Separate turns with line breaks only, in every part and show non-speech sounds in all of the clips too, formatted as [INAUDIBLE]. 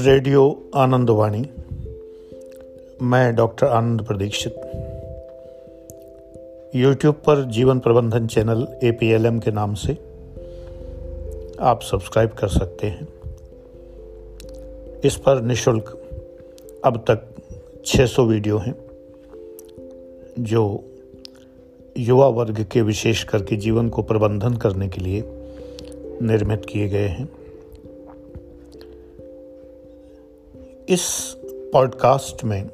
Radio Anandwani. मैं doctor आनंद Pradikshit. YouTube पर जीवन प्रबंधन चैनल एपीएलएम के नाम से आप सब्सक्राइब कर सकते हैं। इस पर निशुल्क अब तक 600 वीडियो हैं, जो युवा वर्ग के विशेष करके जीवन को प्रबंधन करने के लिए निर्मित किए गए हैं। इस पॉडकास्ट में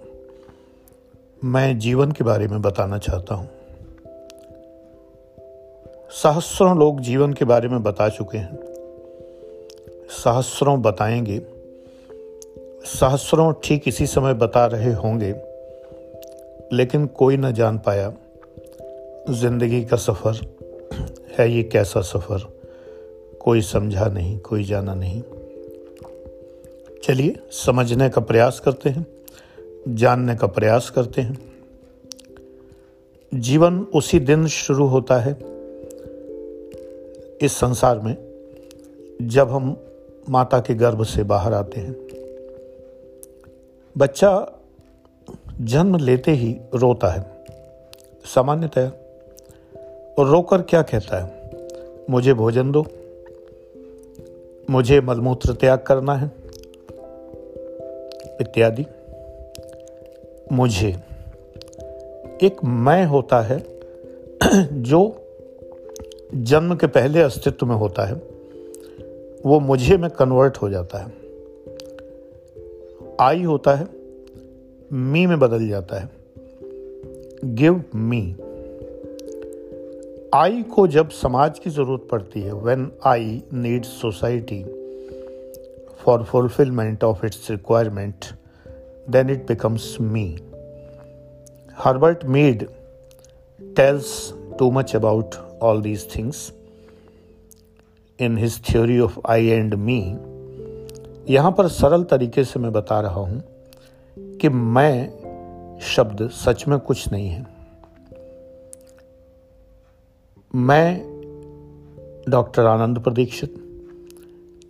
मैं जीवन के बारे में बताना चाहता हूँ। सहस्रों लोग जीवन के बारे में बता चुके हैं। सहस्रों बताएँगे। सहस्रों ठीक इसी समय बता रहे होंगे, लेकिन कोई न जान पाया ज़िंदगी का सफ़र है ये कैसा सफ़र? कोई समझा नहीं, कोई जाना नहीं। चलिए, समझने का प्रयास करते हैं, जानने का प्रयास करते हैं। जीवन उसी दिन शुरू होता है, इस संसार में, जब हम माता के गर्भ से बाहर आते हैं। बच्चा जन्म लेते ही रोता है, सामान्यतया और रोकर क्या कहता है? मुझे भोजन दो। मुझे मलमूत्र त्याग करना है। इत्यादि। मुझे एक मैं होता है [CLEARS THROAT] जो जन्म के पहले अस्तित्व में होता है। वो मुझे में कन्वर्ट हो जाता है। आई होता है। मी में बदल जाता है। गिव मी आई को जब समाज की ज़रूरत पड़ती है when I need society for fulfilment of its requirement then it becomes me Herbert Mead tells too much about all these things in his theory of I and me यहाँ पर सरल तरीके से मैं बता रहा हूँ कि मैं शब्द सच में कुछ नहीं है। मैं डॉक्टर आनंद प्रदीक्षित।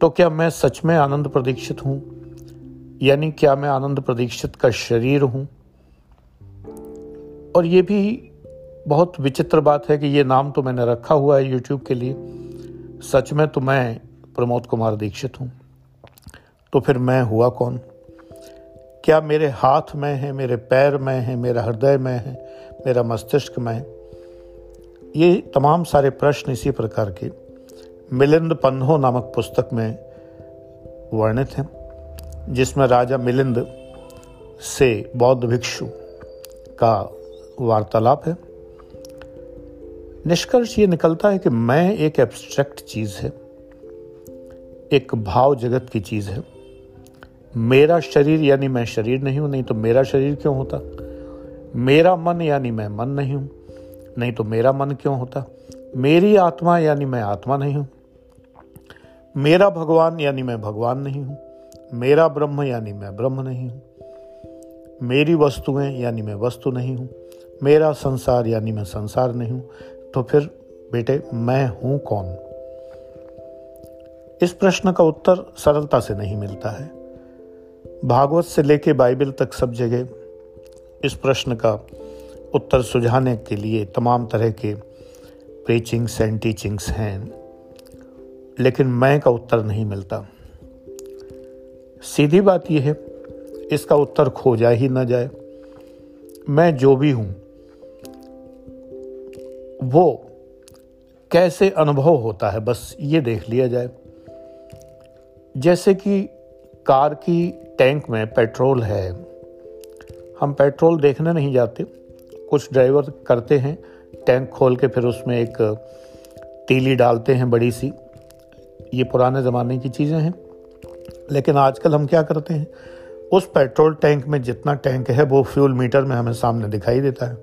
तो क्या मैं सच में आनंद प्रदीक्षित हूँ? यानी क्या मैं आनंद प्रदीक्षित का शरीर हूँ? और ये भी बहुत विचित्र बात है कि ये नाम तो मैंने रखा हुआ है यूट्यूब के लिए। सच में तो मैं प्रमोद कुमार दीक्षित हूँ। तो फिर मैं हुआ कौन? क्या मेरे हाथ में है, मेरे पैर में है, मेरा हृदय में है, मेरा मस्तिष्क में है? ये तमाम सारे प्रश्न इसी प्रकार के मिलिंद पन्हो नामक पुस्तक में वर्णित हैं, जिसमें राजा मिलिंद से बौद्ध भिक्षु का वार्तालाप है। निष्कर्ष ये निकलता है कि मैं एक एब्स्ट्रैक्ट चीज़ है, एक भाव जगत की चीज़ है। मेरा शरीर यानी मैं शरीर नहीं हूँ, नहीं तो मेरा शरीर क्यों होता? मेरा मन यानी मैं मन नहीं हूँ। नहीं तो मेरा मन क्यों होता? मेरी आत्मा यानी मैं आत्मा नहीं हूँ। मेरा भगवान यानी मैं भगवान नहीं हूँ। मेरा ब्रह्म यानी मैं ब्रह्म नहीं हूँ। मेरी वस्तुएँ यानी मैं वस्तु नहीं हूँ। मेरा संसार यानी मैं संसार नहीं हूँ। तो फिर बेटे, मैं हूँ कौन? इस प्रश्न का उत्तर सरलता से नहीं मिलता है। भागवत से लेके बाइबल तक सब जगह इस प्रश्न का उत्तर सुझाने के लिए तमाम तरह के प्रीचिंग्स एंड टीचिंग्स हैं, लेकिन मैं का उत्तर नहीं मिलता। सीधी बात यह है, इसका उत्तर खोजा ही ना जाए। मैं जो भी हूँ, वो कैसे अनुभव होता है, बस ये देख लिया जाए। जैसे कि कार की टैंक में पेट्रोल है, हम पेट्रोल देखने नहीं जाते। कुछ ड्राइवर करते हैं टैंक खोल के फिर उसमें एक तीली डालते हैं बड़ी सी। ये पुराने ज़माने की चीज़ें हैं। लेकिन आजकल हम क्या करते हैं, उस पेट्रोल टैंक में जितना टैंक है, वो फ्यूल मीटर में हमें सामने दिखाई देता है।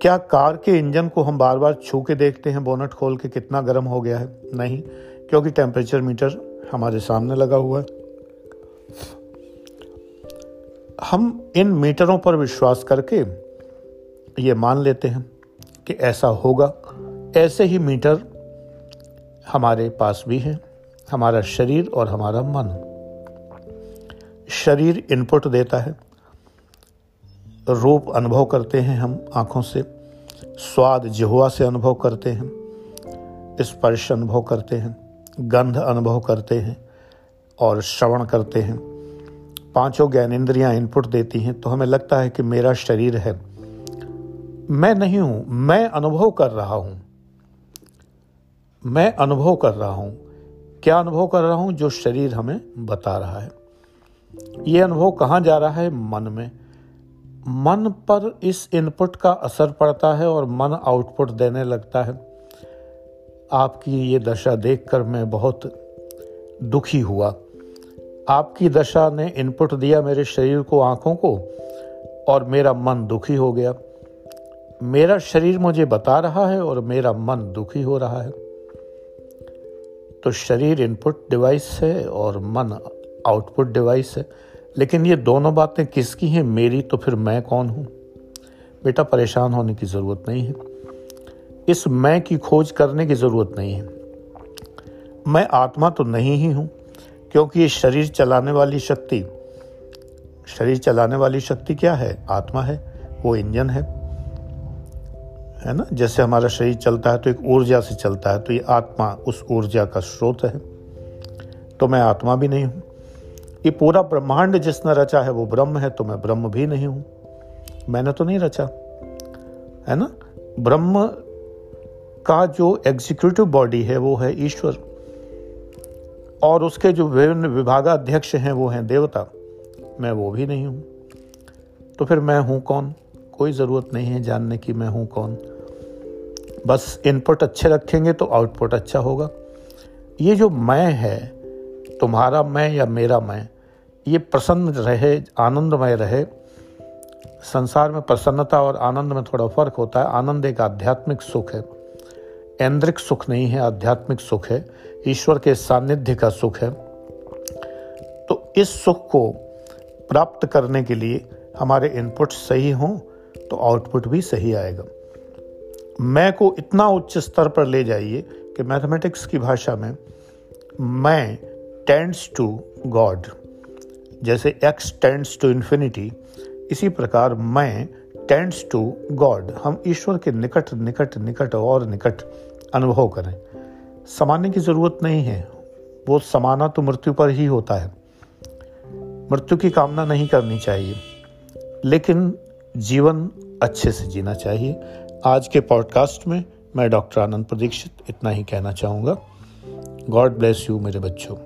क्या कार के इंजन को हम बार बार छू के देखते हैं, बोनट खोल के कितना गर्म हो गया है? नहीं, क्योंकि टेम्परेचर मीटर हमारे सामने लगा हुआ है। हम इन मीटरों पर विश्वास करके ये मान लेते हैं कि ऐसा होगा। ऐसे ही मीटर हमारे पास भी हैं, हमारा शरीर और हमारा मन। शरीर इनपुट देता है। रूप अनुभव करते हैं हम आँखों से, स्वाद जिहुआ से अनुभव करते हैं, स्पर्श अनुभव करते हैं, गंध अनुभव करते हैं और श्रवण करते हैं। पाँचों ज्ञान इंद्रियाँ इनपुट देती हैं तो हमें लगता है कि मेरा शरीर है। मैं नहीं हूँ, मैं अनुभव कर रहा हूँ। मैं अनुभव कर रहा हूँ। क्या अनुभव कर रहा हूँ? जो शरीर हमें बता रहा है। ये अनुभव कहाँ जा रहा है? मन में। मन पर इस इनपुट का असर पड़ता है और मन आउटपुट देने लगता है। आपकी ये दशा देखकर मैं बहुत दुखी हुआ। आपकी दशा ने इनपुट दिया मेरे शरीर को, आँखों को, और मेरा मन दुखी हो गया। मेरा शरीर मुझे बता रहा है और मेरा मन दुखी हो रहा है। तो शरीर इनपुट डिवाइस है और मन आउटपुट डिवाइस है। लेकिन ये दोनों बातें किसकी हैं? मेरी तो फिर मैं कौन हूँ? बेटा, परेशान होने की ज़रूरत नहीं है। इस मैं की खोज करने की ज़रूरत नहीं है। मैं आत्मा तो नहीं ही हूँ। क्योंकि ये शरीर चलाने वाली शक्ति, शरीर चलाने वाली शक्ति क्या है? आत्मा है, वो इंजन है। है ना? जैसे हमारा शरीर चलता है तो एक ऊर्जा से चलता है तो ये आत्मा उस ऊर्जा का स्रोत है। तो मैं आत्मा भी नहीं हूँ। ये पूरा ब्रह्मांड जिसने रचा है वो ब्रह्म है तो मैं ब्रह्म भी नहीं हूँ। मैंने तो नहीं रचा। है ना? ब्रह्म का जो एग्जीक्यूटिव बॉडी है, वो है ईश्वर। और उसके जो विभिन्न विभागाध्यक्ष हैं, वो हैं देवता। मैं वो भी नहीं हूँ। तो फिर मैं हूँ कौन? कोई ज़रूरत नहीं है जानने की, मैं हूँ कौन? बस इनपुट अच्छे रखेंगे तो आउटपुट अच्छा होगा। ये जो मैं है, तुम्हारा मैं या मेरा मैं, ये प्रसन्न रहे, आनंदमय रहे। संसार में प्रसन्नता और आनंद में थोड़ा फ़र्क होता है। आनंद एक आध्यात्मिक सुख है। ऐन्द्रिक सुख नहीं है, आध्यात्मिक सुख है, ईश्वर के सानिध्य का सुख है। तो इस सुख को प्राप्त करने के लिए हमारे इनपुट सही हों तो आउटपुट भी सही आएगा। मैं को इतना उच्च स्तर पर ले जाइए कि मैथमेटिक्स की भाषा में मैं टेंड्स टू गॉड जैसे एक्स टेंड्स टू इन्फिनिटी इसी प्रकार मैं टेंड्स टू गॉड हम ईश्वर के निकट निकट निकट और निकट अनुभव करें। समाने की ज़रूरत नहीं है। वो समाना तो मृत्यु पर ही होता है। मृत्यु की कामना नहीं करनी चाहिए। लेकिन जीवन अच्छे से जीना चाहिए। आज के पॉडकास्ट में मैं डॉक्टर आनंद प्रदीक्षित इतना ही कहना चाहूँगा। गॉड ब्लेस यू मेरे बच्चों।